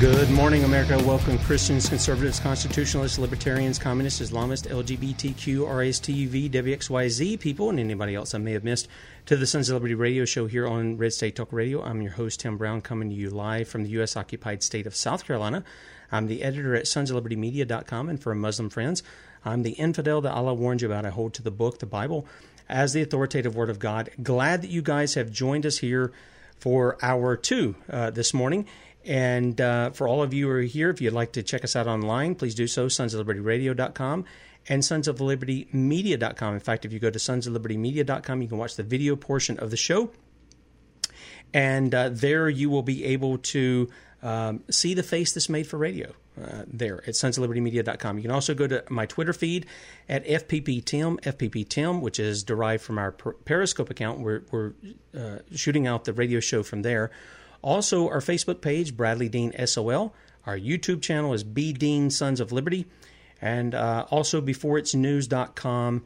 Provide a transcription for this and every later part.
Good morning, America. Welcome, Christians, conservatives, constitutionalists, libertarians, communists, Islamists, LGBTQ, RASTUV, WXYZ people, and anybody else I may have missed to the Sons of Liberty radio show here on Red State Talk Radio. I'm your host, Tim Brown, coming to you live from the U.S. occupied state of South Carolina. I'm the editor at sonsoflibertymedia.com, and for Muslim friends, I'm the infidel that Allah warned you about. I hold to the book, the Bible, as the authoritative Word of God. Glad that you guys have joined us here for hour two uh, this morning. And uh, for all of you who are here, if you'd like to check us out online, please do so, sonsoflibertyradio.com and sonsoflibertymedia.com. In fact, if you go to sonsoflibertymedia.com, you can watch the video portion of the show. And uh, there you will be able to um, see the face that's made for radio uh, there at sonsoflibertymedia.com. You can also go to my Twitter feed at FPPTim, FPPTim, which is derived from our Periscope account. We're, we're uh, shooting out the radio show from there. Also, our Facebook page, Bradley Dean SOL. Our YouTube channel is B Dean Sons of Liberty. And uh, also beforeitsnews.com.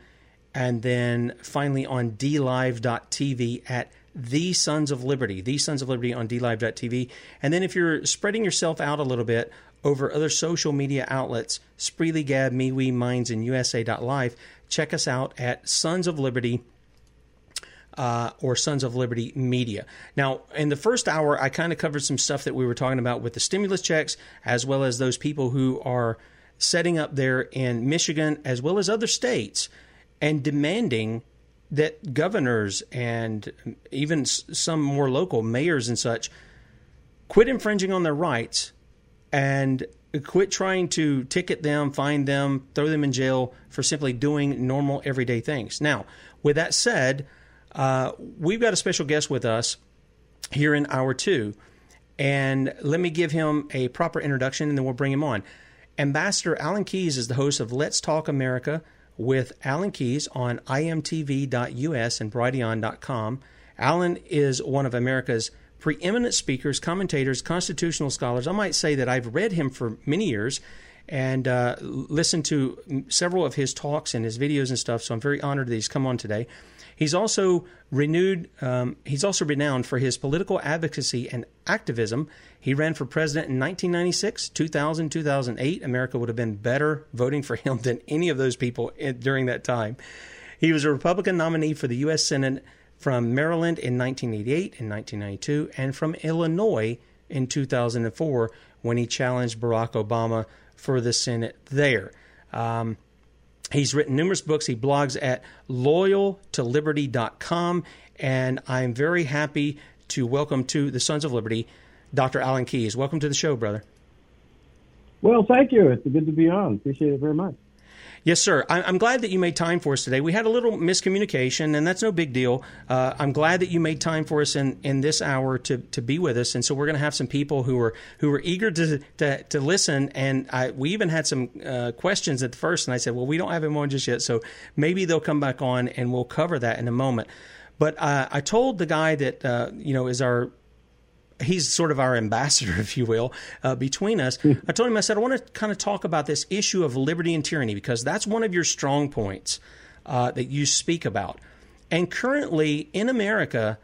And then finally on DLive.tv at The Sons of Liberty. The Sons of Liberty on DLive.tv. And then if you're spreading yourself out a little bit over other social media outlets, Spreely, Gab, MeWe, Minds, and USA.live, check us out at Sons of Liberty uh, or Sons of Liberty Media. Now, in the first hour, I kind of covered some stuff that we were talking about with the stimulus checks, as well as those people who are setting up there in Michigan, as well as other states, and demanding that governors and even some more local mayors and such quit infringing on their rights and quit trying to ticket them, fine them, throw them in jail for simply doing normal everyday things. Now, with that said, uh, we've got a special guest with us here in hour two. And let me give him a proper introduction and then we'll bring him on. Ambassador Alan Keyes is the host of Let's Talk America with Alan Keyes on imtv.us and brighteon.com. Alan is one of America's preeminent speakers, commentators, constitutional scholars. I might say that I've read him for many years and uh, listened to several of his talks and his videos and stuff. So I'm very honored that he's come on today. He's also renewed. Um, he's also renowned for his political advocacy and activism. He ran for president in 1996, 2000, 2008. America would have been better voting for him than any of those people in, during that time. He was a Republican nominee for the U.S. Senate from Maryland in 1988 and 1992, and from Illinois in 2004 when he challenged Barack Obama for the Senate there. Um, He's written numerous books. He blogs at loyaltoliberty.com. And I'm very happy to welcome to the Sons of Liberty Dr. Alan Keyes. Welcome to the show, brother. Well, thank you. It's good to be on. Appreciate it very much. Yes, sir. I'm glad that you made time for us today. We had a little miscommunication, and that's no big deal. Uh, I'm glad that you made time for us in, in this hour to, to be with us. And so we're going to have some people who are who are eager to to, to listen. And I, we even had some uh, questions at first, and I said, well, we don't have him on just yet, so maybe they'll come back on, and we'll cover that in a moment. But uh, I told the guy that uh, you know is our he's sort of our ambassador, if you will, uh, between us. Hmm. I told him, I said, I want to kind of talk about this issue of liberty and tyranny because that's one of your strong points uh, that you speak about. And currently in America,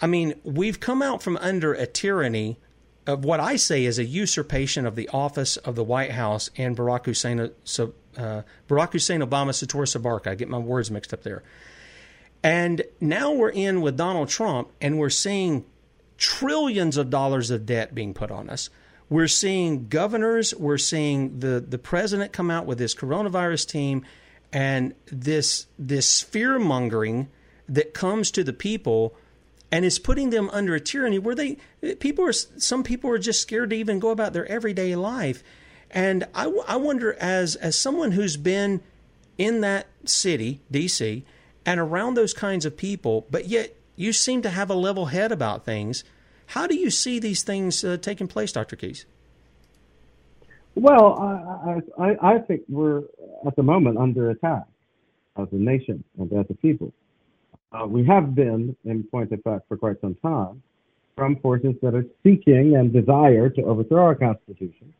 I mean, we've come out from under a tyranny of what I say is a usurpation of the office of the White House and Barack Hussein, uh, Barack Hussein Obama Soetoro Soebarkah. I get my words mixed up there. And now we're in with Donald Trump, and we're seeing trillions of dollars of debt being put on us. We're seeing governors, we're seeing the, the president come out with this coronavirus team and this this fear mongering that comes to the people and is putting them under a tyranny where they people are some people are just scared to even go about their everyday life and I, I wonder as as someone who's been in that city dc and around those kinds of people but yet you seem to have a level head about things how do you see these things uh, taking place dr Keyes? Well I, I, I think we're at the moment under attack as a nation and as a people. Uh, we have been, in point of fact, for quite some time, from forces that are seeking and desire to overthrow our Constitution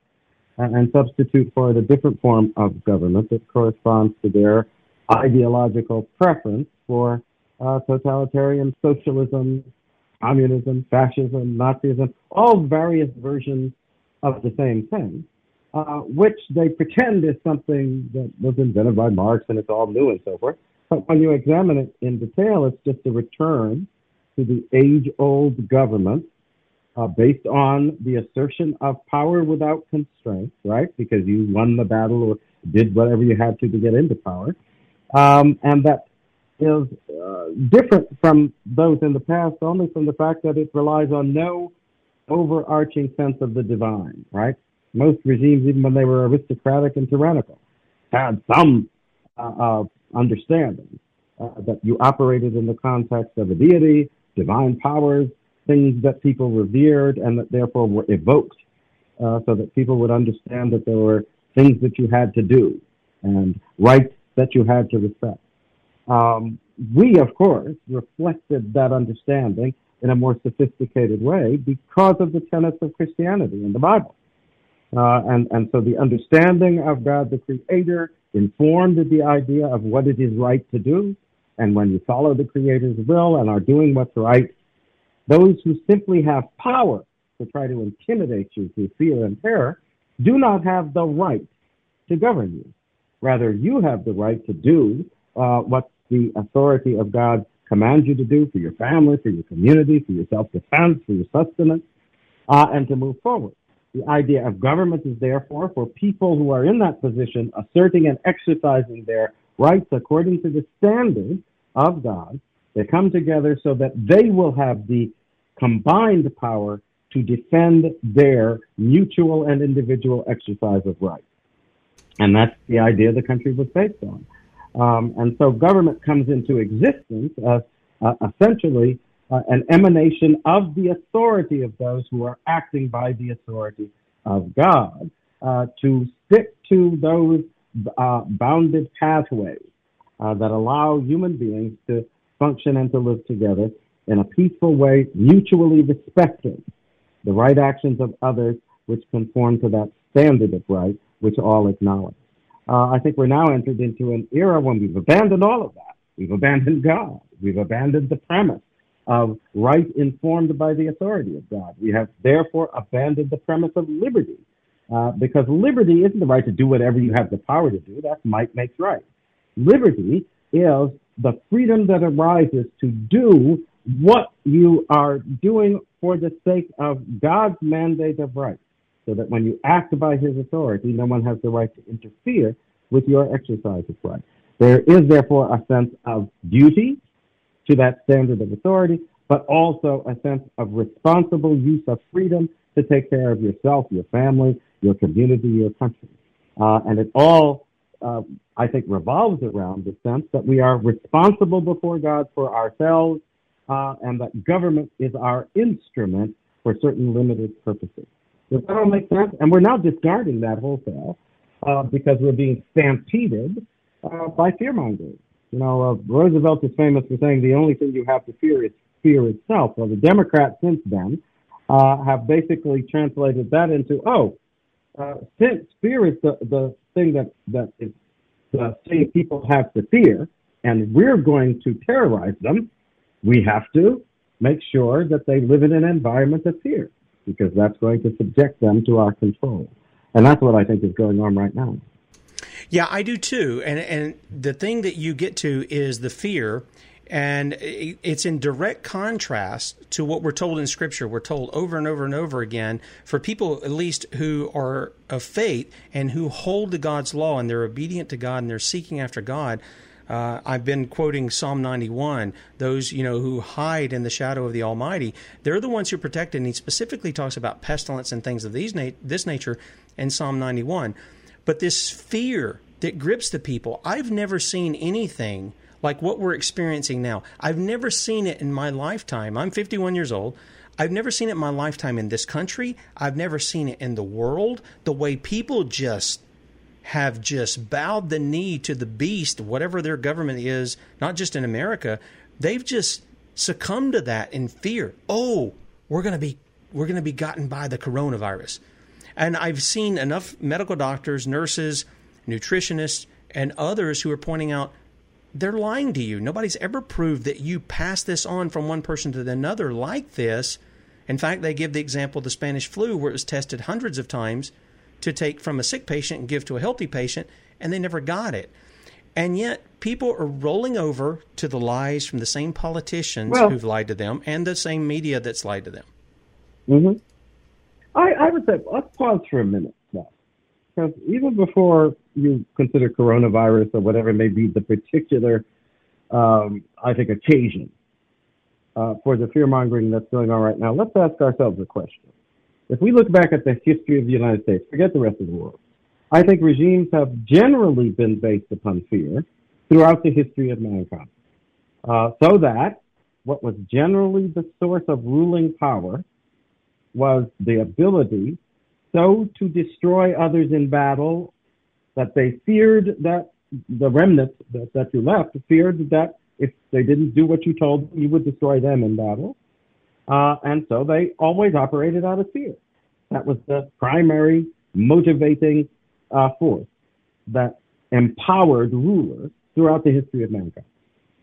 and, and substitute for it a different form of government that corresponds to their ideological preference for uh, totalitarian socialism, communism, fascism, Nazism, all various versions of the same thing, uh, which they pretend is something that was invented by Marx and it's all new and so forth. But when you examine it in detail, it's just a return to the age old government uh, based on the assertion of power without constraint, right? Because you won the battle or did whatever you had to to get into power. Um, and that is uh, different from those in the past only from the fact that it relies on no overarching sense of the divine, right? Most regimes, even when they were aristocratic and tyrannical, had some uh, uh understanding uh, that you operated in the context of a deity, divine powers, things that people revered and that therefore were evoked, uh, so that people would understand that there were things that you had to do and rights that you had to respect. Um, we, of course, reflected that understanding in a more sophisticated way because of the tenets of Christianity in the Bible. Uh, and, and so the understanding of God the Creator informed the idea of what it is right to do. And when you follow the Creator's will and are doing what's right, those who simply have power to try to intimidate you through fear and terror do not have the right to govern you. Rather, you have the right to do uh, what the authority of God commands you to do for your family, for your community, for your self defense, for your sustenance, uh, and to move forward. The idea of government is therefore for people who are in that position asserting and exercising their rights according to the standards of God. They come together so that they will have the combined power to defend their mutual and individual exercise of rights. And that's the idea the country was based on. Um, and so government comes into existence as uh, essentially uh, an emanation of the authority of those who are acting by the authority of God uh, to stick to those uh, bounded pathways uh, that allow human beings to function and to live together in a peaceful way, mutually respecting the right actions of others which conform to that standard of right which all acknowledge. Uh, I think we're now entered into an era when we've abandoned all of that. We've abandoned God. We've abandoned the premise of right informed by the authority of God. We have therefore abandoned the premise of liberty, uh, because liberty isn't the right to do whatever you have the power to do. That's might makes right. Liberty is the freedom that arises to do what you are doing for the sake of God's mandate of right, so that when you act by His authority, no one has the right to interfere with your exercise of right. There is therefore a sense of duty to that standard of authority, but also a sense of responsible use of freedom to take care of yourself, your family, your community, your country. Uh, and it all, uh, I think, revolves around the sense that we are responsible before God for ourselves uh, and that government is our instrument for certain limited purposes. Does that all make sense? And we're now discarding that wholesale uh, because we're being stampeded uh, by fearmongering. You know, uh, Roosevelt is famous for saying the only thing you have to fear is fear itself. Well, the Democrats since then uh, have basically translated that into, oh, uh, since fear is the, the thing that, that is the thing people have to fear, and we're going to terrorize them, we have to make sure that they live in an environment of fear, because that's going to subject them to our control. And that's what I think is going on right now. Yeah, I do too. And and the thing that you get to is the fear And it's in direct contrast to what we're told in Scripture. We're told over and over and over again for people, at least who are of faith and who hold to God's law and they're obedient to God and they're seeking after God. Uh, I've been quoting Psalm 91. Those you know who hide in the shadow of the Almighty, they're the ones who are protected. And he specifically talks about pestilence and things of these na- this nature in Psalm 91. But this fear that grips the people, I've never seen anything like what we're experiencing now. I've never seen it in my lifetime. I'm 51 years old. I've never seen it in my lifetime in this country. I've never seen it in the world. The way people just have just bowed the knee to the beast, whatever their government is, not just in America, they've just succumbed to that in fear. Oh, we're going to be we're going to be gotten by the coronavirus. And I've seen enough medical doctors, nurses, nutritionists, and others who are pointing out they're lying to you. Nobody's ever proved that you pass this on from one person to another like this. In fact, they give the example of the Spanish flu, where it was tested hundreds of times to take from a sick patient and give to a healthy patient, and they never got it. And yet, people are rolling over to the lies from the same politicians well, who've lied to them and the same media that's lied to them. Mm-hmm. I, I would say let's pause for a minute now, because even before you consider coronavirus or whatever may be the particular, um, I think, occasion uh, for the fear mongering that's going on right now, let's ask ourselves a question. If we look back at the history of the United States, forget the rest of the world, I think regimes have generally been based upon fear throughout the history of mankind. Uh, so that what was generally the source of ruling power was the ability so to destroy others in battle that they feared that the remnants that, that you left feared that if they didn't do what you told them, you would destroy them in battle. Uh, and so they always operated out of fear. That was the primary motivating uh, force that empowered rulers throughout the history of mankind,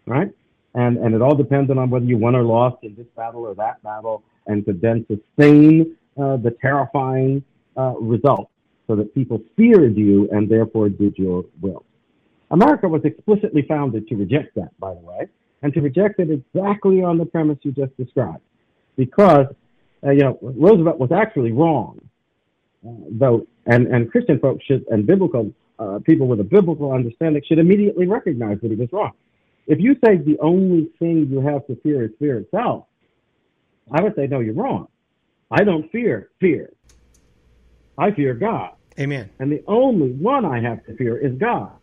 right? And, and it all depended on whether you won or lost in this battle or that battle, and could then sustain uh, the terrifying uh, result so that people feared you and therefore did your will. America was explicitly founded to reject that, by the way, and to reject it exactly on the premise you just described. Because, uh, you know, Roosevelt was actually wrong, uh, though, and, and Christian folks should, and biblical uh, people with a biblical understanding should immediately recognize that he was wrong. If you say the only thing you have to fear is fear itself, I would say, no, you're wrong. I don't fear fear. I fear God. Amen. And the only one I have to fear is God.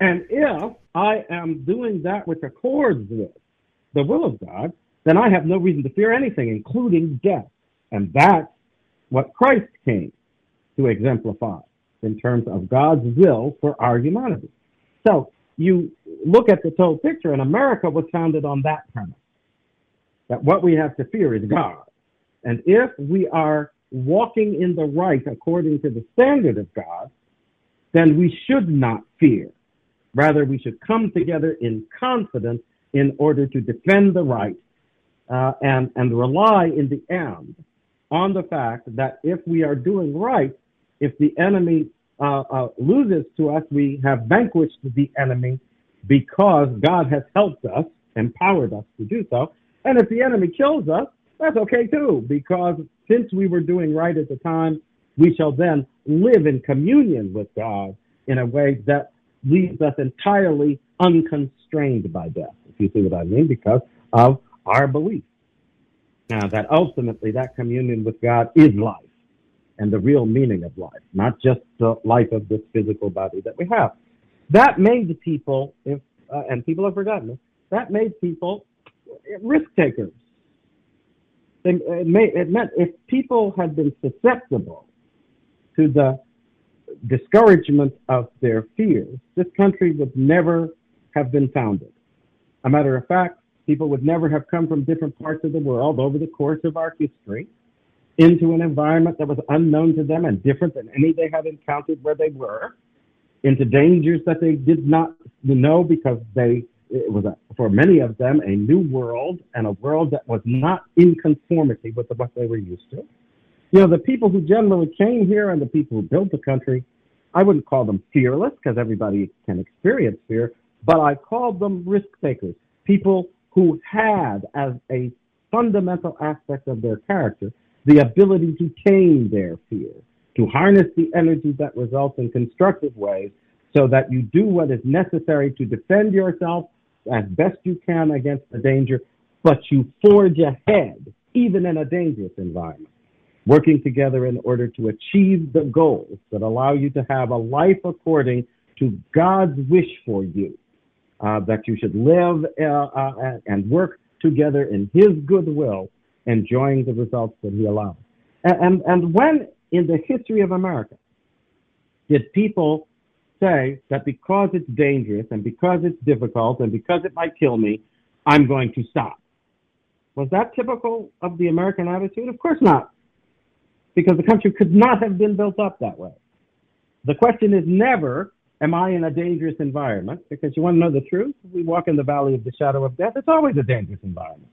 And if I am doing that which accords with the will of God, then I have no reason to fear anything, including death. And that's what Christ came to exemplify in terms of God's will for our humanity. So you look at the total picture, and America was founded on that premise that what we have to fear is God. And if we are walking in the right according to the standard of God, then we should not fear. Rather, we should come together in confidence in order to defend the right uh, and, and rely in the end on the fact that if we are doing right, if the enemy uh, uh, loses to us, we have vanquished the enemy because God has helped us, empowered us to do so. And if the enemy kills us, that's okay too, because since we were doing right at the time, we shall then live in communion with God in a way that leaves us entirely unconstrained by death, if you see what I mean, because of our belief. Now, that ultimately that communion with God is life and the real meaning of life, not just the life of this physical body that we have. That made people, if, uh, and people have forgotten it, that made people risk takers. It, it meant if people had been susceptible to the discouragement of their fears, this country would never have been founded. A matter of fact, people would never have come from different parts of the world over the course of our history into an environment that was unknown to them and different than any they had encountered where they were, into dangers that they did not know because they it was a, for many of them a new world and a world that was not in conformity with what they were used to. You know, the people who generally came here and the people who built the country, I wouldn't call them fearless because everybody can experience fear, but I called them risk takers. people who had as a fundamental aspect of their character the ability to tame their fear, to harness the energy that results in constructive ways so that you do what is necessary to defend yourself as best you can against the danger, but you forge ahead, even in a dangerous environment, working together in order to achieve the goals that allow you to have a life according to God's wish for you, uh, that you should live uh, uh, and work together in His goodwill, enjoying the results that He allows. And, and, and when in the history of America did people say that because it's dangerous and because it's difficult and because it might kill me, I'm going to stop? Was that typical of the American attitude? Of course not, because the country could not have been built up that way. The question is never, am I in a dangerous environment? Because you want to know the truth? We walk in the valley of the shadow of death. It's always a dangerous environment.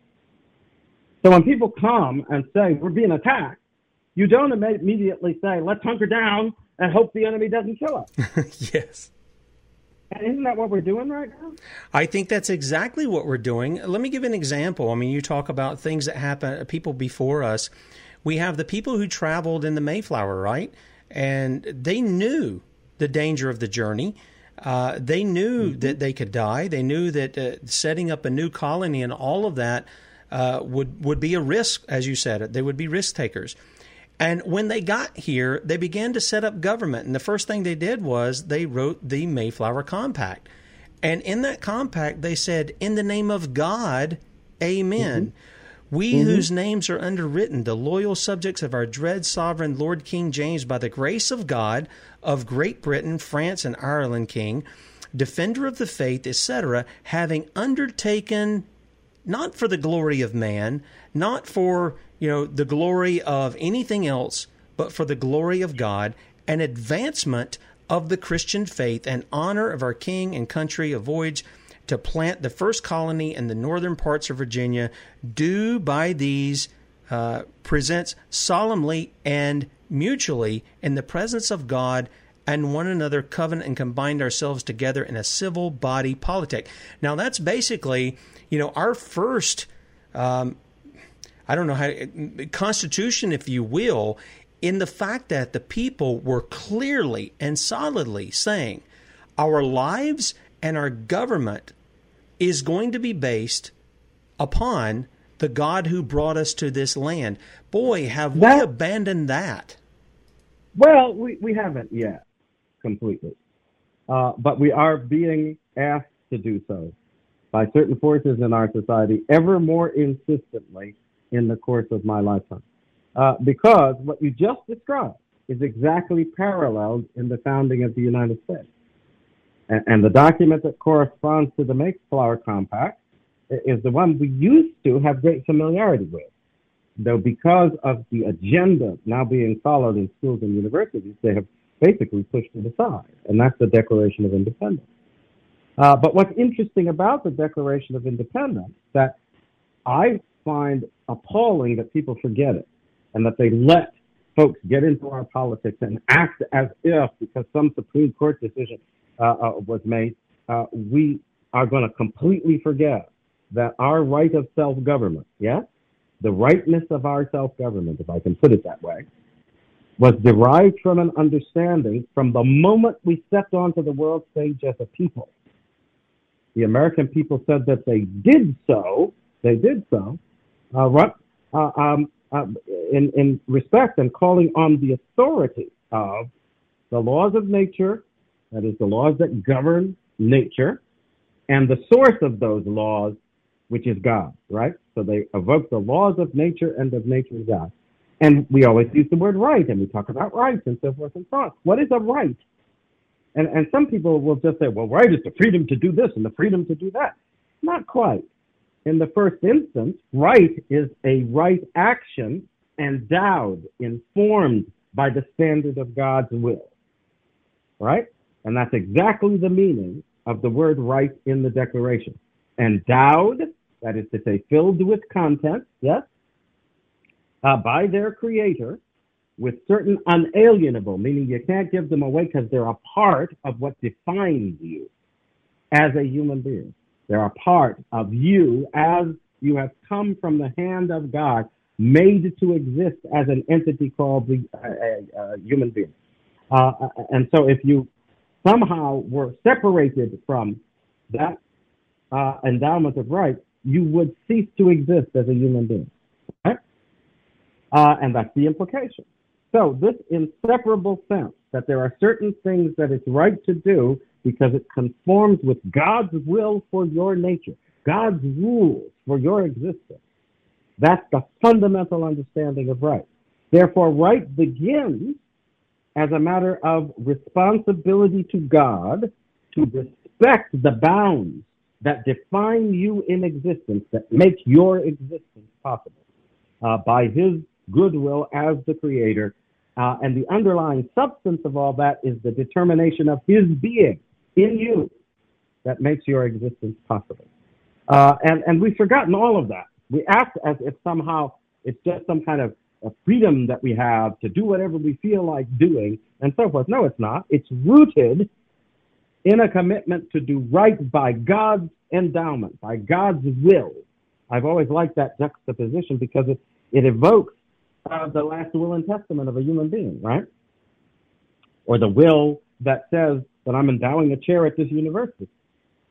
So when people come and say, we're being attacked, you don't immediately say, let's hunker down and hope the enemy doesn't kill us. yes. And isn't that what we're doing right now? I think that's exactly what we're doing. Let me give an example. I mean, you talk about things that happen, people before us. We have the people who traveled in the Mayflower, right? And they knew the danger of the journey. Uh, they knew mm-hmm. that they could die. They knew that uh, setting up a new colony and all of that uh, would would be a risk, as you said. It. They would be risk takers. And when they got here, they began to set up government. And the first thing they did was they wrote the Mayflower Compact. And in that compact, they said, In the name of God, Amen. Mm-hmm. We mm-hmm. whose names are underwritten, the loyal subjects of our dread sovereign Lord King James, by the grace of God, of Great Britain, France, and Ireland King, defender of the faith, etc., having undertaken not for the glory of man, not for you know, the glory of anything else but for the glory of God and advancement of the Christian faith and honor of our king and country avoids to plant the first colony in the northern parts of Virginia, do by these uh, presents solemnly and mutually in the presence of God and one another covenant and combined ourselves together in a civil body politic. Now that's basically, you know, our first um, I don't know how constitution, if you will, in the fact that the people were clearly and solidly saying our lives and our government is going to be based upon the God who brought us to this land. Boy, have that, we abandoned that. Well, we, we haven't yet completely. Uh, but we are being asked to do so by certain forces in our society ever more insistently in the course of my lifetime. Uh, because what you just described is exactly paralleled in the founding of the United States. And, and the document that corresponds to the Mayflower Compact is the one we used to have great familiarity with. Though because of the agenda now being followed in schools and universities, they have basically pushed it aside. And that's the Declaration of Independence. Uh, but what's interesting about the Declaration of Independence that I find appalling that people forget it and that they let folks get into our politics and act as if, because some Supreme Court decision uh, uh, was made, uh, we are going to completely forget that our right of self government, yes, the rightness of our self government, if I can put it that way, was derived from an understanding from the moment we stepped onto the world stage as a people. The American people said that they did so, they did so uh, uh, um, uh, in, in respect and calling on the authority of the laws of nature, that is, the laws that govern nature, and the source of those laws, which is God, right? So they evoke the laws of nature and of nature's God. And we always use the word right, and we talk about rights and so forth and so on. What is a right? And, and some people will just say, well, right is the freedom to do this and the freedom to do that. Not quite in the first instance, right is a right action endowed, informed by the standard of God's will. Right? And that's exactly the meaning of the word right in the Declaration. Endowed, that is to say, filled with content, yes, uh, by their Creator with certain unalienable, meaning you can't give them away because they're a part of what defines you as a human being They're a part of you as you have come from the hand of God, made to exist as an entity called the uh, uh, human being. Uh, and so if you somehow were separated from that uh, endowment of rights, you would cease to exist as a human being. Right? Uh, and that's the implication. So, this inseparable sense that there are certain things that it's right to do because it conforms with God's will for your nature, God's rules for your existence. That's the fundamental understanding of right. Therefore, right begins as a matter of responsibility to God to respect the bounds that define you in existence, that make your existence possible uh, by His goodwill as the Creator. Uh, and the underlying substance of all that is the determination of His being in you that makes your existence possible. Uh, and, and we've forgotten all of that. We act as if somehow it's just some kind of a freedom that we have to do whatever we feel like doing and so forth. No, it's not. It's rooted in a commitment to do right by God's endowment, by God's will. I've always liked that juxtaposition because it, it evokes uh, the last will and testament of a human being, right? Or the will that says that I'm endowing a chair at this university.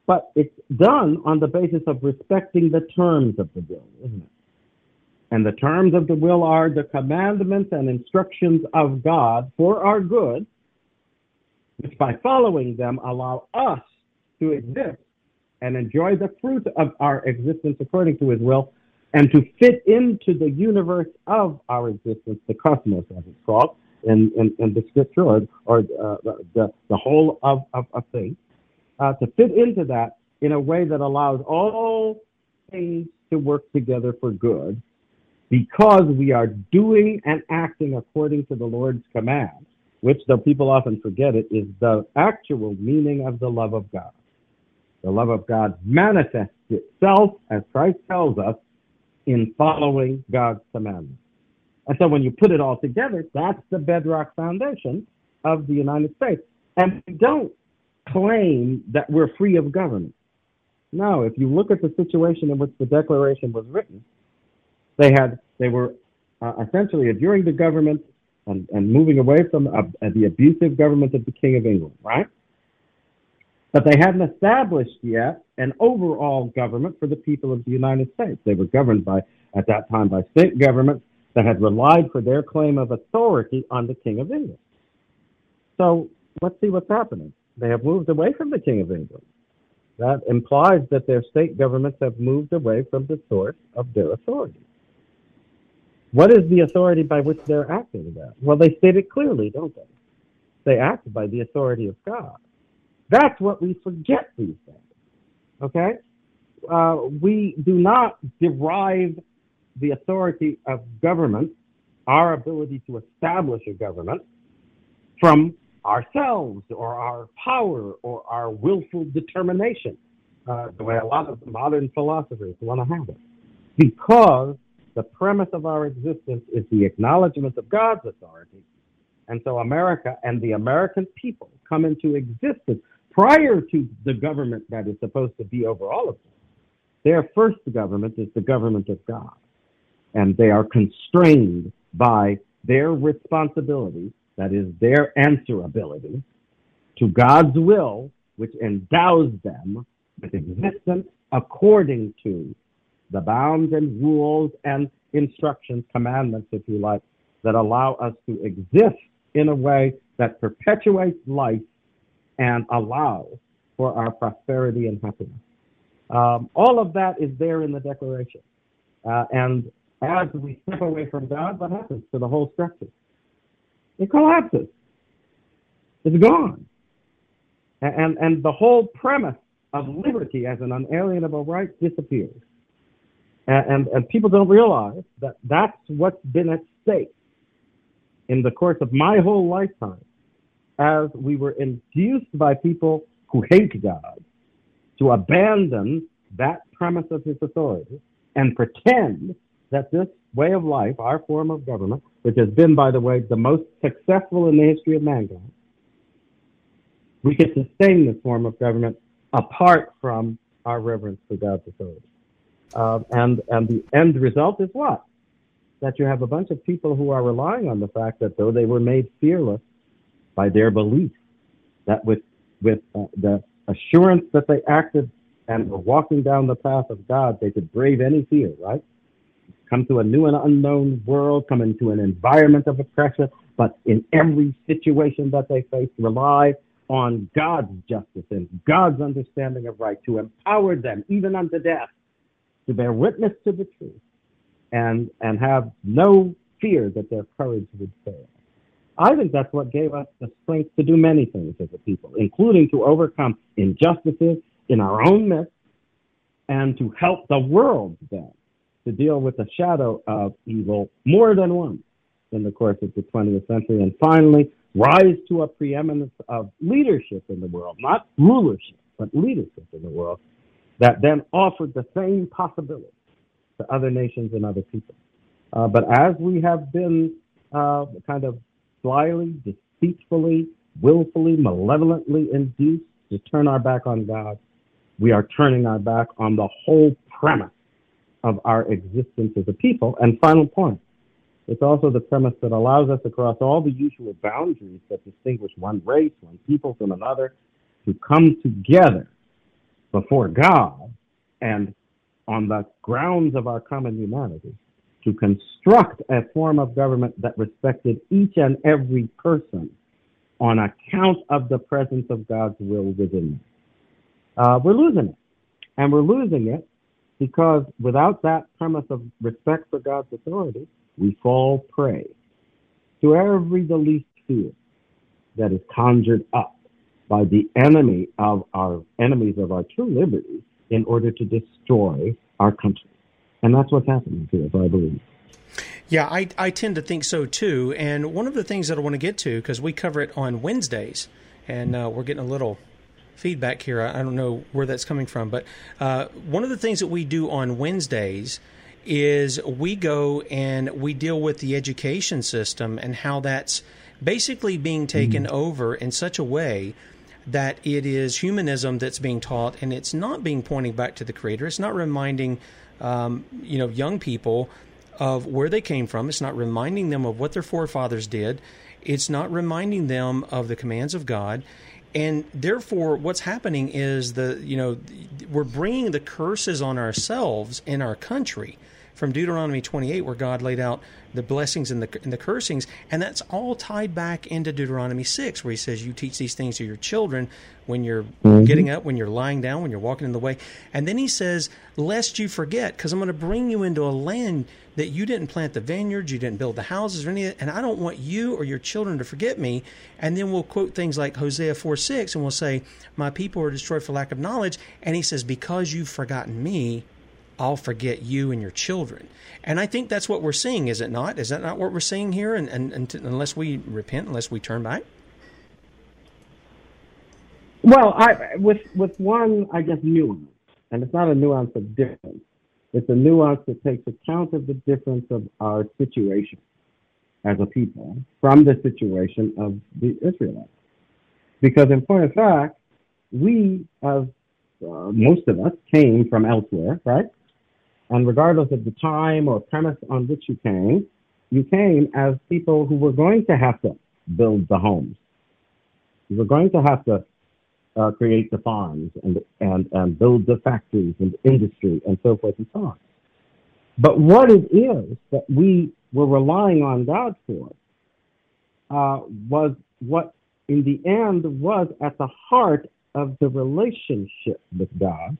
But it's done on the basis of respecting the terms of the will, isn't it? And the terms of the will are the commandments and instructions of God for our good, which by following them allow us to exist and enjoy the fruit of our existence according to his will and to fit into the universe of our existence, the cosmos, as it's called in, in, in the scripture, or, or uh, the, the whole of, of, of things, uh, to fit into that in a way that allows all things to work together for good because we are doing and acting according to the Lord's command, which, though people often forget it, is the actual meaning of the love of God. The love of God manifests itself, as Christ tells us, in following God's commandments. And so when you put it all together, that's the bedrock foundation of the United States. And we don't claim that we're free of government. No, if you look at the situation in which the Declaration was written, they had they were uh, essentially adjuring the government and, and moving away from uh, the abusive government of the King of England, right? But they hadn't established yet an overall government for the people of the United States. They were governed by, at that time, by state governments that had relied for their claim of authority on the King of England. So let's see what's happening. They have moved away from the King of England. That implies that their state governments have moved away from the source of their authority. What is the authority by which they're acting? Well, they state it clearly, don't they? They act by the authority of God. That's what we forget these days. Okay? Uh, we do not derive the authority of government, our ability to establish a government, from ourselves or our power or our willful determination, uh, the way a lot of modern philosophers want to have it. Because the premise of our existence is the acknowledgement of God's authority. And so America and the American people come into existence prior to the government that is supposed to be over all of them. Their first government is the government of God. And they are constrained by their responsibility, that is, their answerability to God's will, which endows them with existence according to the bounds and rules and instructions, commandments, if you like, that allow us to exist in a way that perpetuates life and allows for our prosperity and happiness. Um, all of that is there in the Declaration. Uh, and as we step away from God, what happens to the whole structure? It collapses. It's gone. And, and the whole premise of liberty as an unalienable right disappears. And, and, and people don't realize that that's what's been at stake in the course of my whole lifetime as we were induced by people who hate God to abandon that premise of his authority and pretend that this way of life, our form of government, which has been, by the way, the most successful in the history of mankind, we can sustain this form of government apart from our reverence for God's authority. Uh, and, and the end result is what? That you have a bunch of people who are relying on the fact that though they were made fearless by their belief, that with, with uh, the assurance that they acted and were walking down the path of God, they could brave any fear, right? Come to a new and unknown world, come into an environment of oppression, but in every situation that they face, rely on God's justice and God's understanding of right to empower them, even unto death, to bear witness to the truth and, and have no fear that their courage would fail. I think that's what gave us the strength to do many things as a people, including to overcome injustices in our own midst and to help the world then to deal with the shadow of evil more than once in the course of the 20th century. And finally, rise to a preeminence of leadership in the world, not rulership, but leadership in the world, that then offered the same possibility to other nations and other people. Uh, but as we have been uh, kind of slyly, deceitfully, willfully, malevolently induced to turn our back on God, we are turning our back on the whole premise of our existence as a people. And final point, it's also the premise that allows us across all the usual boundaries that distinguish one race, one people from another, to come together before God and on the grounds of our common humanity to construct a form of government that respected each and every person on account of the presence of God's will within them. Uh, we're losing it. And we're losing it because without that premise of respect for God's authority, we fall prey to every the least fear that is conjured up by the enemy of our enemies of our true liberty in order to destroy our country. And that's what's happening to us, I believe. Yeah, I, I tend to think so too. And one of the things that I want to get to, because we cover it on Wednesdays, and uh, we're getting a little feedback here. I, I, don't know where that's coming from, but uh, one of the things that we do on Wednesdays is we go and we deal with the education system and how that's basically being taken mm. over in such a way that it is humanism that's being taught and it's not being pointing back to the creator. It's not reminding um, you know young people of where they came from. It's not reminding them of what their forefathers did. It's not reminding them of the commands of god. And therefore what's happening is the you know we're bringing the curses on ourselves in our country from Deuteronomy 28, where God laid out the blessings and the, and the cursings, and that's all tied back into Deuteronomy 6, where He says, "You teach these things to your children when you're mm-hmm. getting up, when you're lying down, when you're walking in the way." And then He says, "Lest you forget, because I'm going to bring you into a land that you didn't plant the vineyards, you didn't build the houses, or any, of and I don't want you or your children to forget me." And then we'll quote things like Hosea 4 6, and we'll say, "My people are destroyed for lack of knowledge," and He says, "Because you've forgotten me." I'll forget you and your children. And I think that's what we're seeing, is it not? Is that not what we're seeing here? And, and, and to, unless we repent, unless we turn back? Well, I, with with one, I guess nuance, and it's not a nuance of difference. It's a nuance that takes account of the difference of our situation as a people from the situation of the Israelites. Because in point of fact, we, as uh, most of us, came from elsewhere, right? And regardless of the time or premise on which you came, you came as people who were going to have to build the homes. You were going to have to uh, create the farms and, and, and build the factories and industry and so forth and so on. But what it is that we were relying on God for uh, was what in the end was at the heart of the relationship with God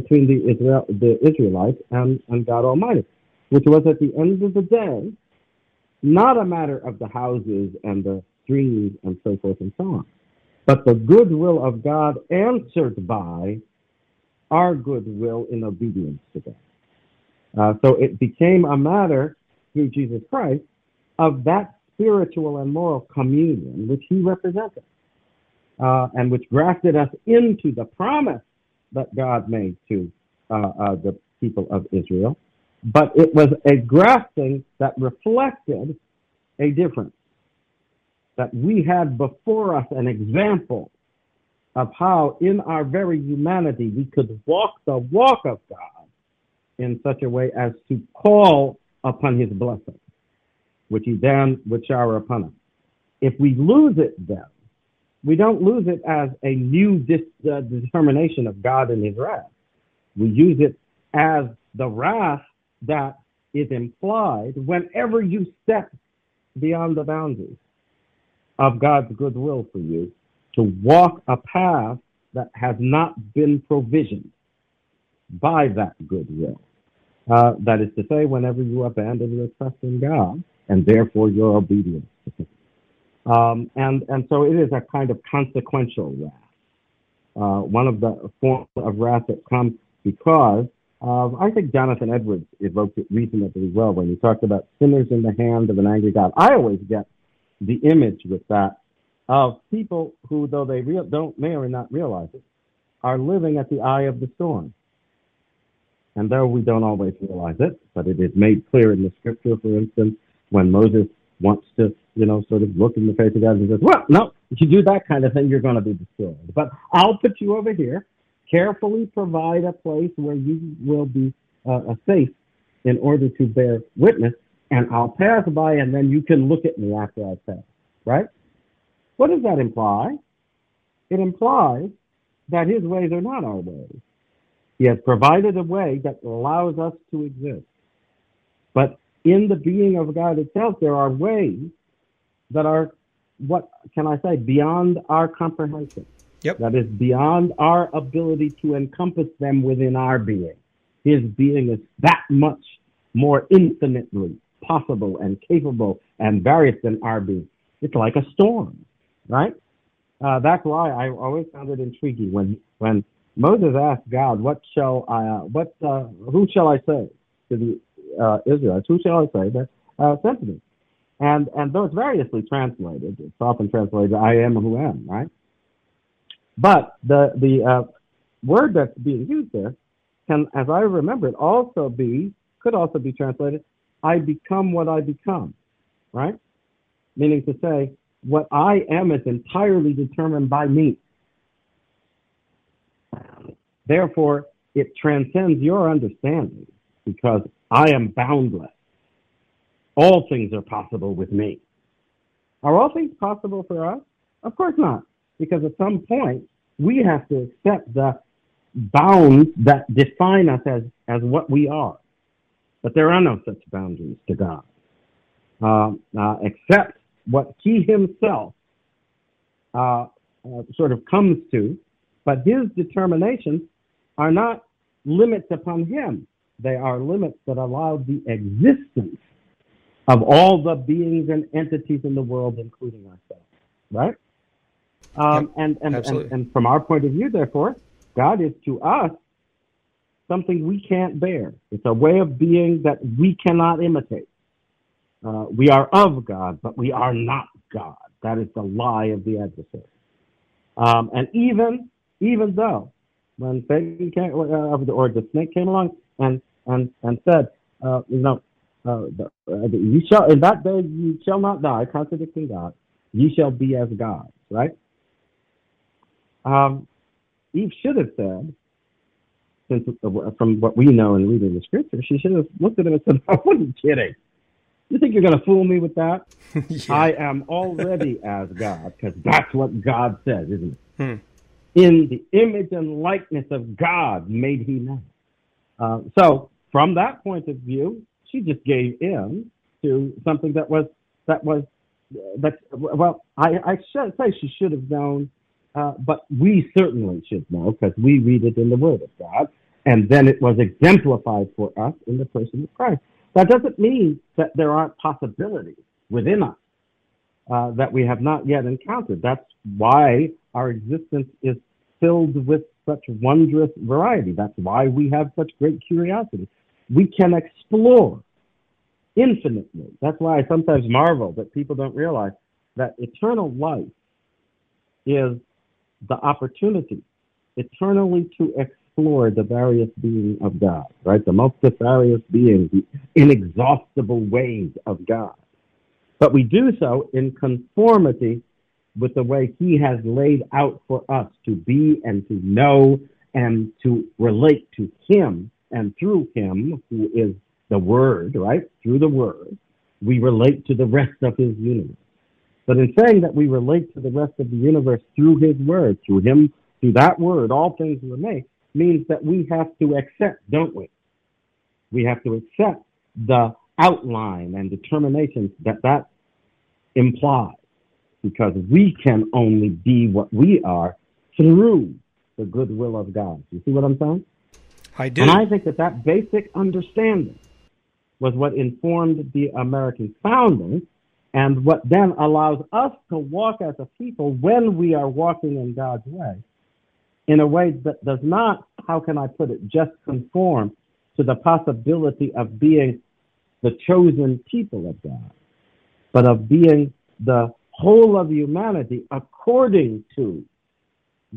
between the, Israel, the Israelites and, and God Almighty, which was at the end of the day not a matter of the houses and the streams and so forth and so on, but the goodwill of God answered by our goodwill in obedience to God. Uh, so it became a matter through Jesus Christ of that spiritual and moral communion which he represented uh, and which grafted us into the promise that God made to uh, uh, the people of Israel, but it was a grafting that reflected a difference. That we had before us an example of how in our very humanity we could walk the walk of God in such a way as to call upon his blessing, which he then would shower upon us. If we lose it then, we don't lose it as a new dis, uh, determination of God and his wrath. We use it as the wrath that is implied whenever you step beyond the boundaries of God's goodwill for you to walk a path that has not been provisioned by that goodwill. Uh, that is to say, whenever you abandon your trust in God and therefore your obedience to Him. Um, and, and so it is a kind of consequential wrath. Uh, one of the forms of wrath that comes because of, I think Jonathan Edwards evoked it reasonably well when he talked about sinners in the hand of an angry God. I always get the image with that of people who, though they real, don't may or not realize it, are living at the eye of the storm. And though we don't always realize it, but it is made clear in the scripture, for instance, when Moses wants to, you know, sort of look in the face of God and says, well, no, if you do that kind of thing, you're going to be destroyed. But I'll put you over here, carefully provide a place where you will be uh, safe in order to bear witness, and I'll pass by, and then you can look at me after I pass, right? What does that imply? It implies that his ways are not our ways. He has provided a way that allows us to exist. But in the being of God itself, there are ways that are, what can I say, beyond our comprehension. Yep. That is beyond our ability to encompass them within our being. His being is that much more infinitely possible and capable and various than our being. It's like a storm, right? Uh, that's why I always found it intriguing when when Moses asked God, "What shall I? Uh, what? Uh, who shall I say to the uh, Israelites? Who shall I say that uh, sent me?" And and though it's variously translated, it's often translated, "I am who am," right? But the the uh, word that's being used there can, as I remember it, also be could also be translated, "I become what I become," right? Meaning to say, what I am is entirely determined by me. Therefore, it transcends your understanding because I am boundless. All things are possible with me. Are all things possible for us? Of course not, because at some point we have to accept the bounds that define us as, as what we are. But there are no such boundaries to God, uh, uh, except what He Himself uh, uh sort of comes to. But His determinations are not limits upon him. They are limits that allow the existence of all the beings and entities in the world, including ourselves. Right? Um, yep, and, and, and, and from our point of view, therefore, God is to us something we can't bear. It's a way of being that we cannot imitate. Uh, we are of God, but we are not God. That is the lie of the adversary. Um, and even even though when Satan came, uh, or the snake came along and and and said, uh, you know, uh, the, uh, you shall in that day you shall not die, contradicting God. You shall be as God, right? Um, Eve should have said, since uh, from what we know and reading the scripture, she should have looked at him and said, "I wasn't kidding. You think you're going to fool me with that? yeah. I am already as God, because that's what God says, isn't it? Hmm in the image and likeness of God made he man. Uh, so from that point of view, she just gave in to something that was that was that well, I, I should say she should have known, uh, but we certainly should know because we read it in the Word of God, and then it was exemplified for us in the person of Christ. That doesn't mean that there aren't possibilities within us uh, that we have not yet encountered. That's why our existence is filled with such wondrous variety. That's why we have such great curiosity. We can explore infinitely. That's why I sometimes marvel that people don't realize that eternal life is the opportunity eternally to explore the various beings of God, right? The multifarious beings, the inexhaustible ways of God. But we do so in conformity with the way He has laid out for us to be and to know and to relate to Him and through Him, who is the Word, right? Through the Word, we relate to the rest of His universe. But in saying that we relate to the rest of the universe through His Word, through Him, through that Word, all things were made, means that we have to accept, don't we? We have to accept the outline and determinations that that implies because we can only be what we are through the goodwill of God. You see what I'm saying? I do. And I think that that basic understanding was what informed the American founding and what then allows us to walk as a people when we are walking in God's way in a way that does not, how can I put it, just conform to the possibility of being the chosen people of God, but of being the whole of humanity according to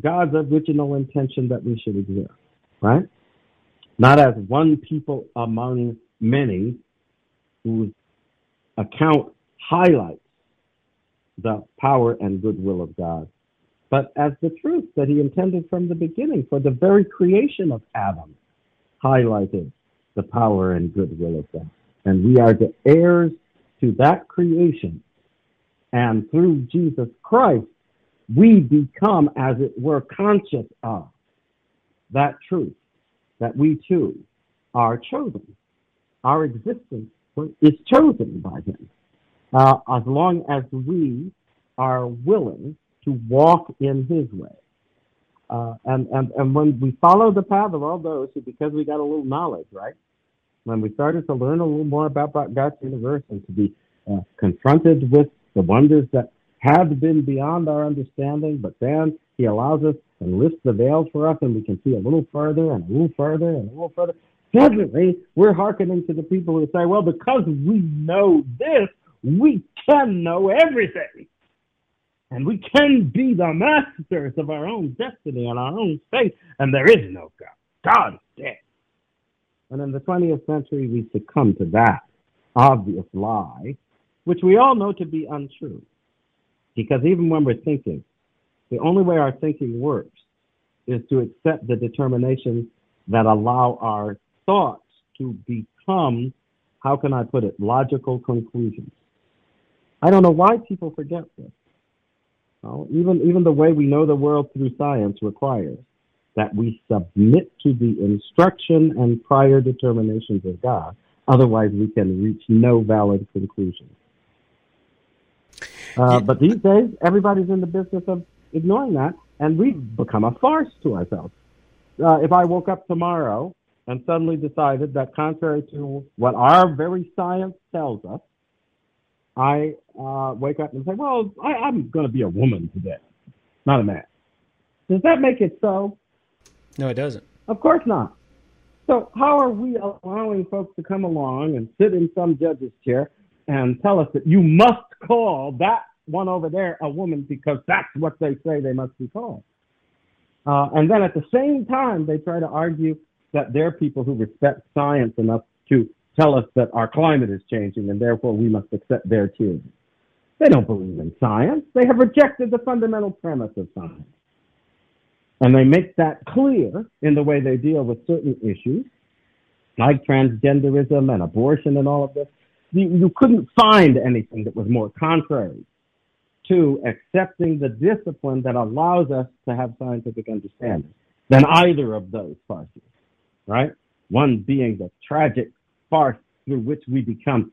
God's original intention that we should exist, right? Not as one people among many whose account highlights the power and goodwill of God, but as the truth that he intended from the beginning, for the very creation of Adam highlighted the power and goodwill of God. And we are the heirs to that creation. And through Jesus Christ, we become, as it were, conscious of that truth, that we too are chosen. Our existence is chosen by Him. Uh, as long as we are willing to walk in His way. Uh, and, and, and when we follow the path of all those who, because we got a little knowledge, right? When we started to learn a little more about God's universe and to be uh, confronted with the wonders that had been beyond our understanding, but then He allows us and lifts the veils for us, and we can see a little further and a little further and a little further. Definitely, we're hearkening to the people who say, well, because we know this, we can know everything. And we can be the masters of our own destiny and our own fate. And there is no God. God is dead. And in the 20th century, we succumb to that obvious lie, which we all know to be untrue. Because even when we're thinking, the only way our thinking works is to accept the determinations that allow our thoughts to become, how can I put it, logical conclusions. I don't know why people forget this. Well, even, even the way we know the world through science requires that we submit to the instruction and prior determinations of God. Otherwise, we can reach no valid conclusion. Uh, but these days, everybody's in the business of ignoring that, and we've become a farce to ourselves. Uh, if I woke up tomorrow and suddenly decided that, contrary to what our very science tells us, I uh, wake up and say, well, I, I'm going to be a woman today, not a man. Does that make it so? No, it doesn't. Of course not. So how are we allowing folks to come along and sit in some judge's chair and tell us that you must call that one over there a woman because that's what they say they must be called? Uh, and then at the same time, they try to argue that they're people who respect science enough to tell us that our climate is changing and therefore we must accept their tyranny. They don't believe in science. They have rejected the fundamental premise of science. And they make that clear in the way they deal with certain issues, like transgenderism and abortion and all of this. You, you couldn't find anything that was more contrary to accepting the discipline that allows us to have scientific understanding than either of those farces, right? One being the tragic farce through which we become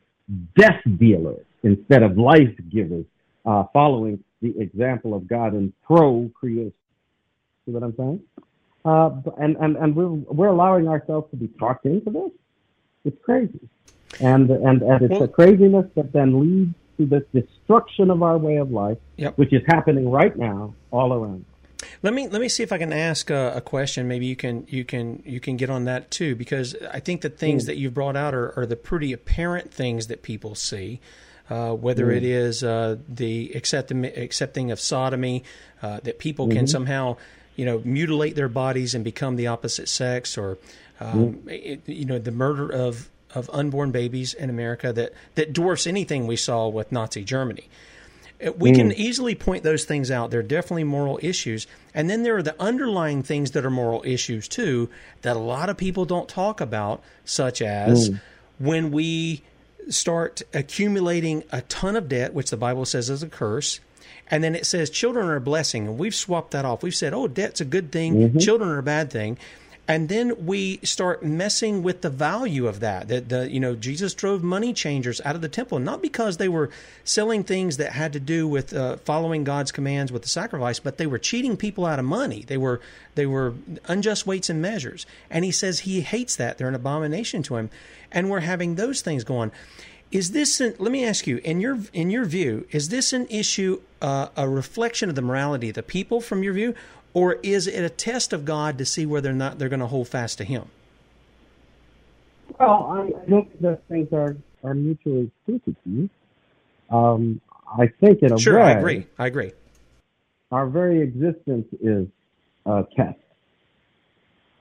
death dealers instead of life givers, uh, following the example of God in procreation. See what I'm saying? Uh, and and and we're we're allowing ourselves to be talked into this. It's crazy, and and and it's a craziness that then leads to the destruction of our way of life, Yep. which is happening right now all around. Let me let me see if I can ask a, a question. Maybe you can you can you can get on that too, because I think the things that you've brought out are, are the pretty apparent things that people see. Uh, whether it is uh, the accepting accepting of sodomy, uh, that people can somehow you know mutilate their bodies and become the opposite sex, or um, it, you know the murder of of unborn babies in America that that dwarfs anything we saw with Nazi Germany. Uh, we mm. can easily point those things out. They're definitely moral issues. And then there are the underlying things that are moral issues too that a lot of people don't talk about, such as mm. when we start accumulating a ton of debt, which the Bible says is a curse. And then it says children are a blessing. And we've swapped that off. We've said, oh, debt's a good thing, mm-hmm. children are a bad thing and then we start messing with the value of that that the you know jesus drove money changers out of the temple not because they were selling things that had to do with uh, following god's commands with the sacrifice but they were cheating people out of money. They were they were unjust weights and measures. And he says he hates that. They're an abomination to him. And we're having those things going is this an, let me ask you in your in your view is this an issue uh, a reflection of the morality of the people from your view or is it a test of God to see whether or not they're going to hold fast to Him? Well, I don't think those things are, are mutually exclusive. Um, I think in a sure, way, I agree. I agree. Our very existence is a test.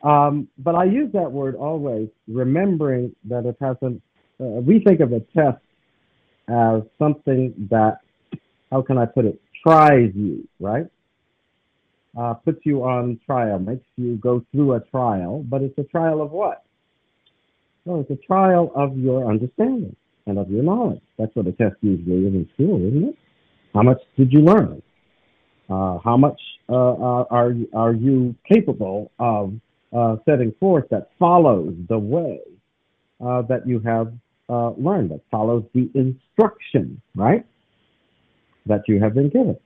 Um, but I use that word always, remembering that it hasn't. Uh, we think of a test as something that, how can I put it, tries you, right? Uh, puts you on trial, makes you go through a trial, but it's a trial of what? Well, it's a trial of your understanding and of your knowledge. That's what a test usually is in school, isn't it? How much did you learn? Uh, how much uh, are are you capable of uh, setting forth that follows the way uh, that you have uh, learned, that follows the instruction, right? That you have been given.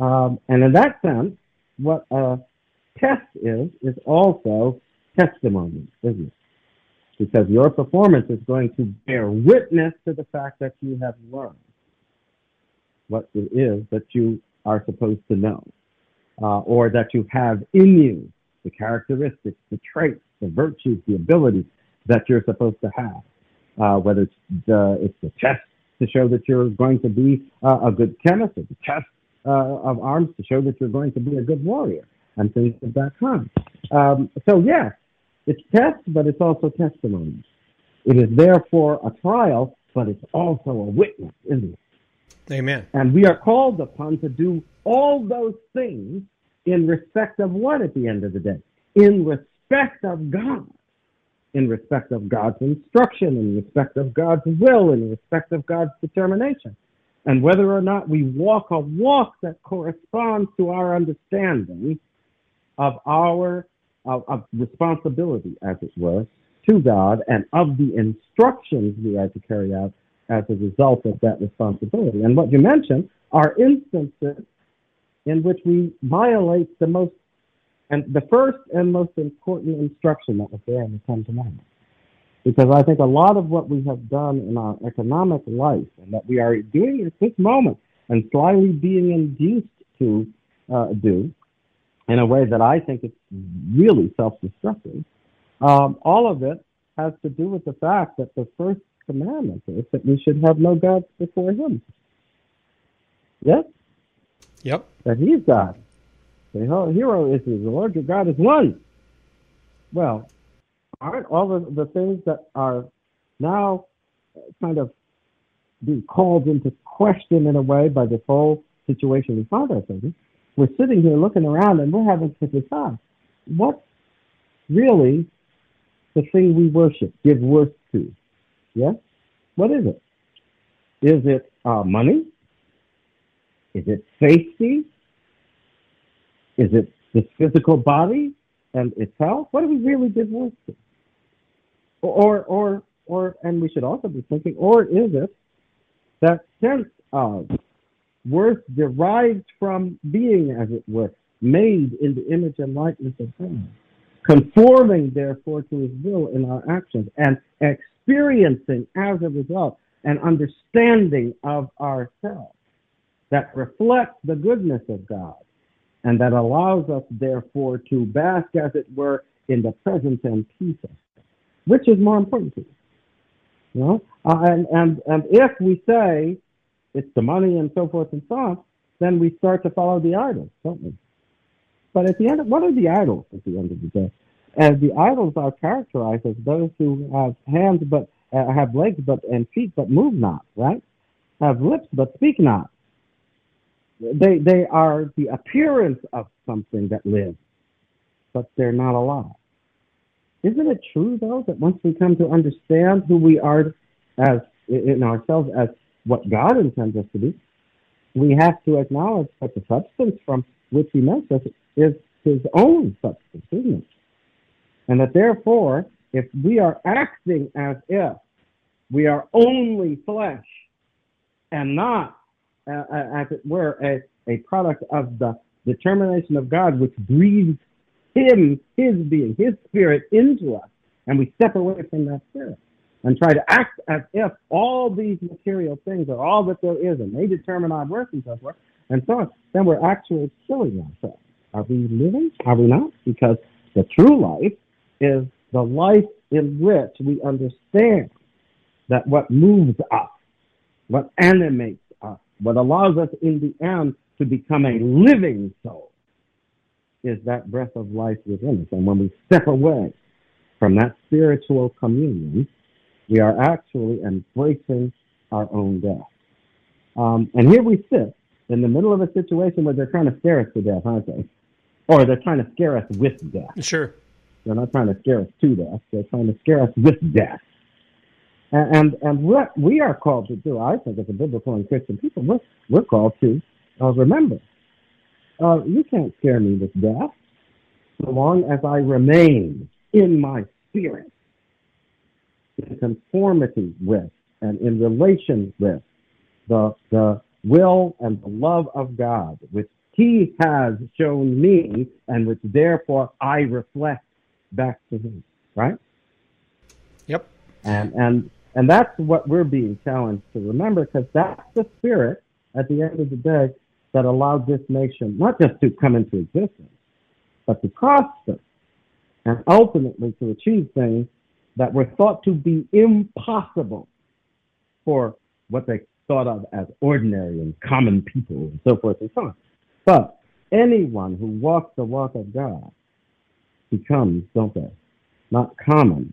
Um, and in that sense, what a test is, is also testimony, isn't it? Because your performance is going to bear witness to the fact that you have learned what it is that you are supposed to know, uh, or that you have in you the characteristics, the traits, the virtues, the abilities that you're supposed to have. Uh, whether it's the, it's the test to show that you're going to be uh, a good chemist, or the test uh, of arms to show that you're going to be a good warrior and things of that kind. Um, so, yes, it's test, but it's also testimony. It is therefore a trial, but it's also a witness, isn't it? Amen. And we are called upon to do all those things in respect of what at the end of the day? In respect of God. In respect of God's instruction, in respect of God's will, in respect of God's determination and whether or not we walk a walk that corresponds to our understanding of our of, of, responsibility, as it were, to God and of the instructions we are to carry out as a result of that responsibility. And what you mentioned are instances in which we violate the most and the first and most important instruction that was there in the Ten Commandments because I think a lot of what we have done in our economic life and that we are doing at this moment and slyly being induced to uh, do in a way that I think is really self-destructive, um, all of it has to do with the fact that the first commandment is that we should have no gods before him. Yes? Yep. That he's God. The hero is the Lord your God is one. Well, aren't all the, the things that are now kind of being called into question in a way by this whole situation we find ourselves in? We're sitting here looking around and we're having to decide what's really the thing we worship, give worth to. Yes? What is it? Is it uh, money? Is it safety? Is it this physical body and itself? What do we really to? or or or and we should also be thinking, or is it that sense of worth derived from being, as it were, made in the image and likeness of God, conforming therefore to His will in our actions, and experiencing as a result an understanding of ourselves that reflects the goodness of God and that allows us therefore to bask, as it were, in the presence and peace of which is more important to you? You know, uh, and and and if we say it's the money and so forth and so on, then we start to follow the idols, don't we? But at the end, of, what are the idols at the end of the day? And the idols are characterized as those who have hands but uh, have legs but and feet but move not, right? Have lips but speak not. They, they are the appearance of something that lives, but they're not alive. Isn't it true, though, that once we come to understand who we are as in ourselves as what God intends us to be, we have to acknowledge that the substance from which He makes us is His own substance, isn't it? And that therefore, if we are acting as if we are only flesh and not, as it were, a, a product of the determination of God, which breathes Him, His being, His Spirit into us, and we step away from that Spirit and try to act as if all these material things are all that there is and they determine our worth and so forth and so on, then we're actually killing ourselves. Are we living? Are we not? Because the true life is the life in which we understand that what moves us, what animates what allows us in the end to become a living soul is that breath of life within us. And when we step away from that spiritual communion, we are actually embracing our own death. Um, and here we sit in the middle of a situation where they're trying to scare us to death, aren't they? Or they're trying to scare us with death. Sure. They're not trying to scare us to death. They're trying to scare us with death. And, and, what we are called to do, I think, as a biblical and Christian people, we're, we're called to uh, remember, uh, you can't scare me with death so long as I remain in my spirit in conformity with and in relation with the, the will and the love of God, which He has shown me and which therefore I reflect back to Him. Right? Yep. And, and, and that's what we're being challenged to remember because that's the spirit at the end of the day that allowed this nation not just to come into existence, but to prosper and ultimately to achieve things that were thought to be impossible for what they thought of as ordinary and common people and so forth and so on. But anyone who walks the walk of God becomes, don't they, not common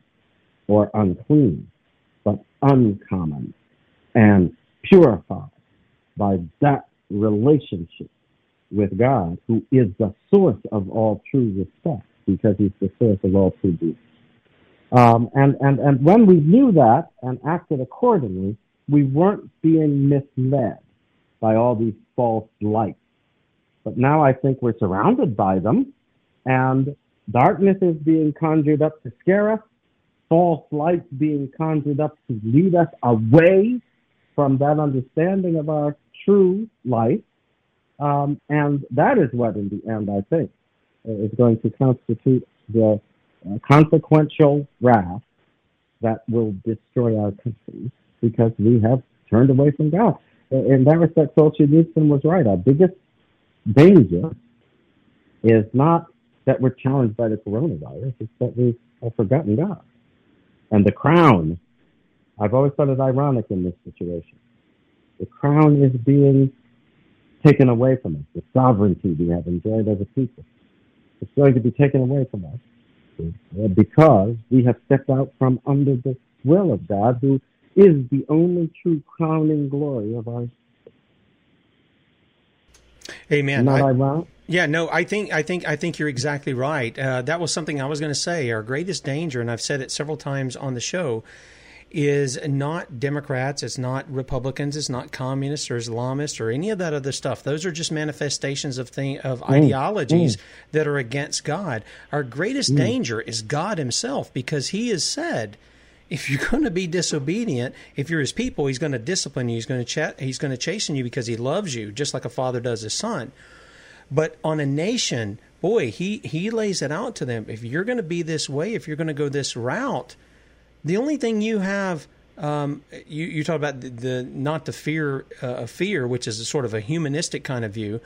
or unclean, but uncommon and purified by that relationship with God, who is the source of all true respect, because he's the source of all true beauty. Um, and, and, and when we knew that and acted accordingly, we weren't being misled by all these false lights. But now I think we're surrounded by them, and darkness is being conjured up to scare us, false lights being conjured up to lead us away from that understanding of our true life. Um, and that is what, in the end, I think, is going to constitute the uh, consequential wrath that will destroy our country because we have turned away from God. In that respect, Solzhenitsyn was right. Our biggest danger is not that we're challenged by the coronavirus, it's that we have forgotten God. And the crown, I've always thought it ironic in this situation. The crown is being taken away from us. The sovereignty we have enjoyed as a people. It's going to be taken away from us because we have stepped out from under the will of God, who is the only true crowning glory of our. Amen. Not I, ironic? Yeah, no, I think I think I think you're exactly right. Uh, that was something I was going to say. Our greatest danger, and I've said it several times on the show, is not Democrats, it's not Republicans, it's not communists or Islamists or any of that other stuff. Those are just manifestations of thing of mm. ideologies mm. that are against God. Our greatest mm. danger is God Himself, because He has said, if you're going to be disobedient, if you're His people, He's going to discipline you. He's going to ch- He's going to chasten you because He loves you, just like a father does his son. But on a nation, boy, He He lays it out to them. If you're going to be this way, if you're going to go this route the only thing you have, um, you, you talk about the, the not the fear uh, of fear, which is sort of a humanistic kind of view,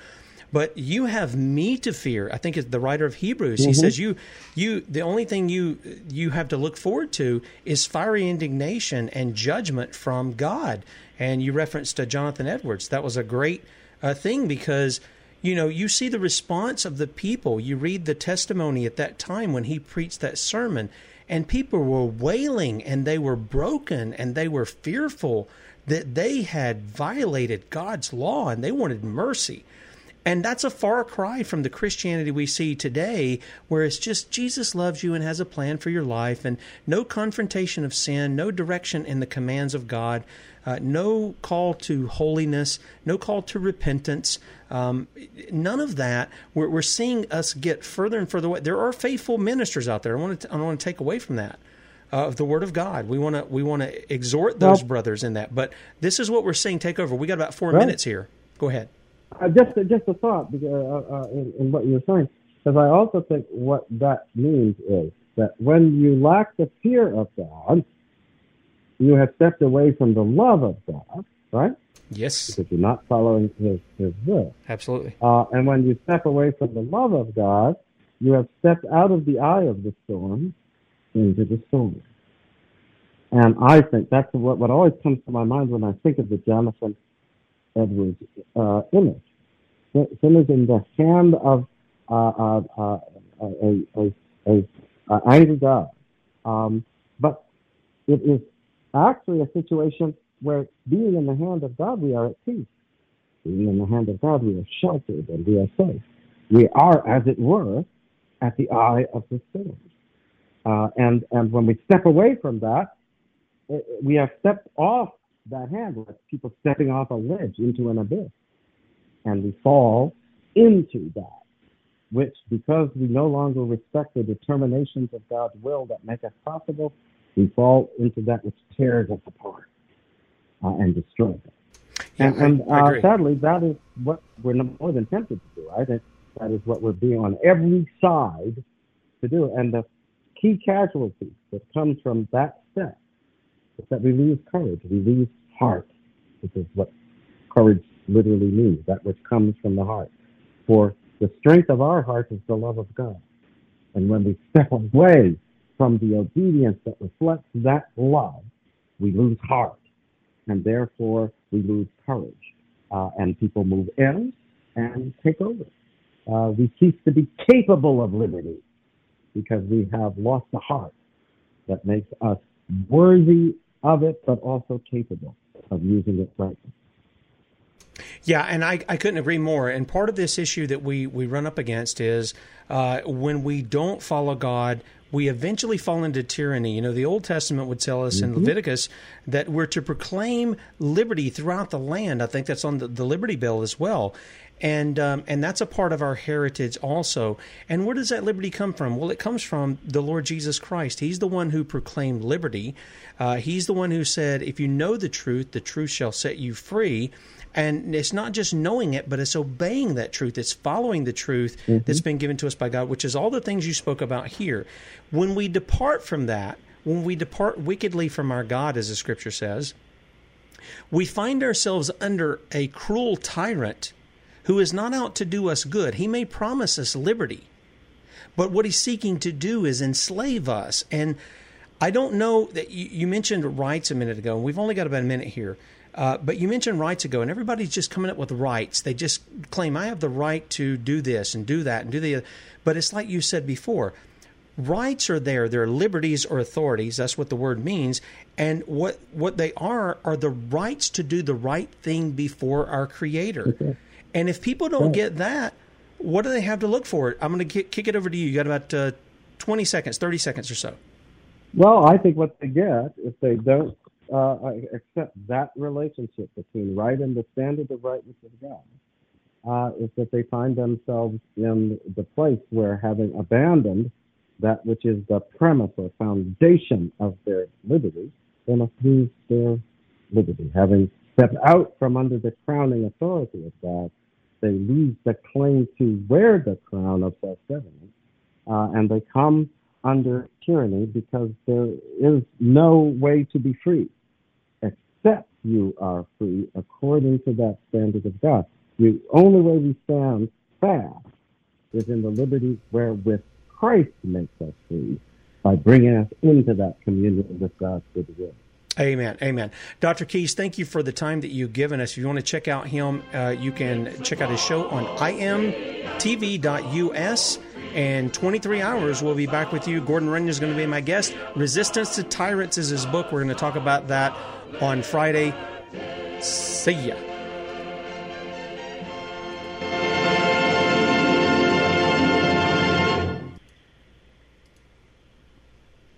but you have me to fear. I think it's the writer of Hebrews. Mm-hmm. He says you, you, the only thing you you have to look forward to is fiery indignation and judgment from God. And you referenced uh, Jonathan Edwards. That was a great uh, thing because you know, you see the response of the people. You read the testimony at that time when he preached that sermon, and people were wailing and they were broken and they were fearful that they had violated God's law and they wanted mercy. And that's a far cry from the Christianity we see today, where it's just Jesus loves you and has a plan for your life, and no confrontation of sin, no direction in the commands of God, uh, no call to holiness, no call to repentance. Um, none of that. We're, we're seeing us get further and further away. There are faithful ministers out there. I want to, I want to take away from that. Uh, of the Word of God, we want to we want to exhort those well, brothers in that. But this is what we're seeing take over. We got about four minutes here. Go ahead. Uh, just just a thought uh, uh, in, in, what you're saying, because I also think what that means is that when you lack the fear of God, you have stepped away from the love of God, right? Yes. Because you're not following His His will. Absolutely. Uh, and when you step away from the love of God, you have stepped out of the eye of the storm into the storm. And I think that's what, what always comes to my mind when I think of the Jonathan Edwards uh, image. Sin is in the hand of uh, uh, uh angry God. Um, but it is actually a situation where being in the hand of God, we are at peace. Being in the hand of God, we are sheltered and we are safe. We are, as it were, at the eye of the storm. Uh, and, and when we step away from that, we have stepped off that hand like people stepping off a ledge into an abyss. And we fall into that, which, because we no longer respect the determinations of God's will that make us possible, we fall into that which tears us apart uh, and destroys us. Yeah, and, and uh, sadly, that is what we're more than tempted to do. I think that is what we're being on every side to do. And the key casualty that comes from that step is that we lose courage, we lose heart, which is what courage literally means, that which comes from the heart. For the strength of our heart is the love of God. And when we step away from the obedience that reflects that love, we lose heart. And therefore, we lose courage. Uh, and people move in and take over. Uh, we cease to be capable of liberty because we have lost the heart that makes us worthy of it, but also capable of using it rightly. Yeah, and I, I couldn't agree more. And part of this issue that we, we run up against is uh, when we don't follow God, we eventually fall into tyranny. You know, the Old Testament would tell us mm-hmm. in Leviticus that we're to proclaim liberty throughout the land. I think that's on the, the Liberty Bell as well and um, and that's a part of our heritage also. And where does that liberty come from? Well, it comes from the Lord Jesus Christ. He's the one who proclaimed liberty. Uh, he's the one who said, "If you know the truth, the truth shall set you free." And it's not just knowing it, but it's obeying that truth. It's following the truth mm-hmm. that's been given to us by God, which is all the things you spoke about here. When we depart from that, when we depart wickedly from our God, as the scripture says, we find ourselves under a cruel tyrant who is not out to do us good. He may promise us liberty, but what he's seeking to do is enslave us. And I don't know that you, you mentioned rights a minute ago, and we've only got about a minute here. Uh, but you mentioned rights ago, and everybody's just coming up with rights. They just claim I have the right to do this and do that and do the. But it's like you said before, rights are there. They're liberties or authorities. That's what the word means. And what what they are are the rights to do the right thing before our Creator. Okay. And if people don't get that, what do they have to look for? I'm going to kick it over to you. You got about uh, 20 seconds, 30 seconds or so. Well, I think what they get if they don't uh, accept that relationship between right and the standard of rightness of God uh, is that they find themselves in the place where, having abandoned that which is the premise or foundation of their liberty, they must lose their liberty. Having stepped out from under the crowning authority of God, they lose the claim to wear the crown of self-government, uh, and they come under tyranny because there is no way to be free except you are free according to that standard of God. The only way we stand fast is in the liberty wherewith Christ makes us free by bringing us into that communion with God's good will. Amen. Amen. Dr. Keyes, thank you for the time that you've given us. If you want to check out him, uh, you can check out his show on imtv.us And 23 hours, we'll be back with you. Gordon Runyan is going to be my guest. Resistance to Tyrants is his book. We're going to talk about that on Friday. See ya.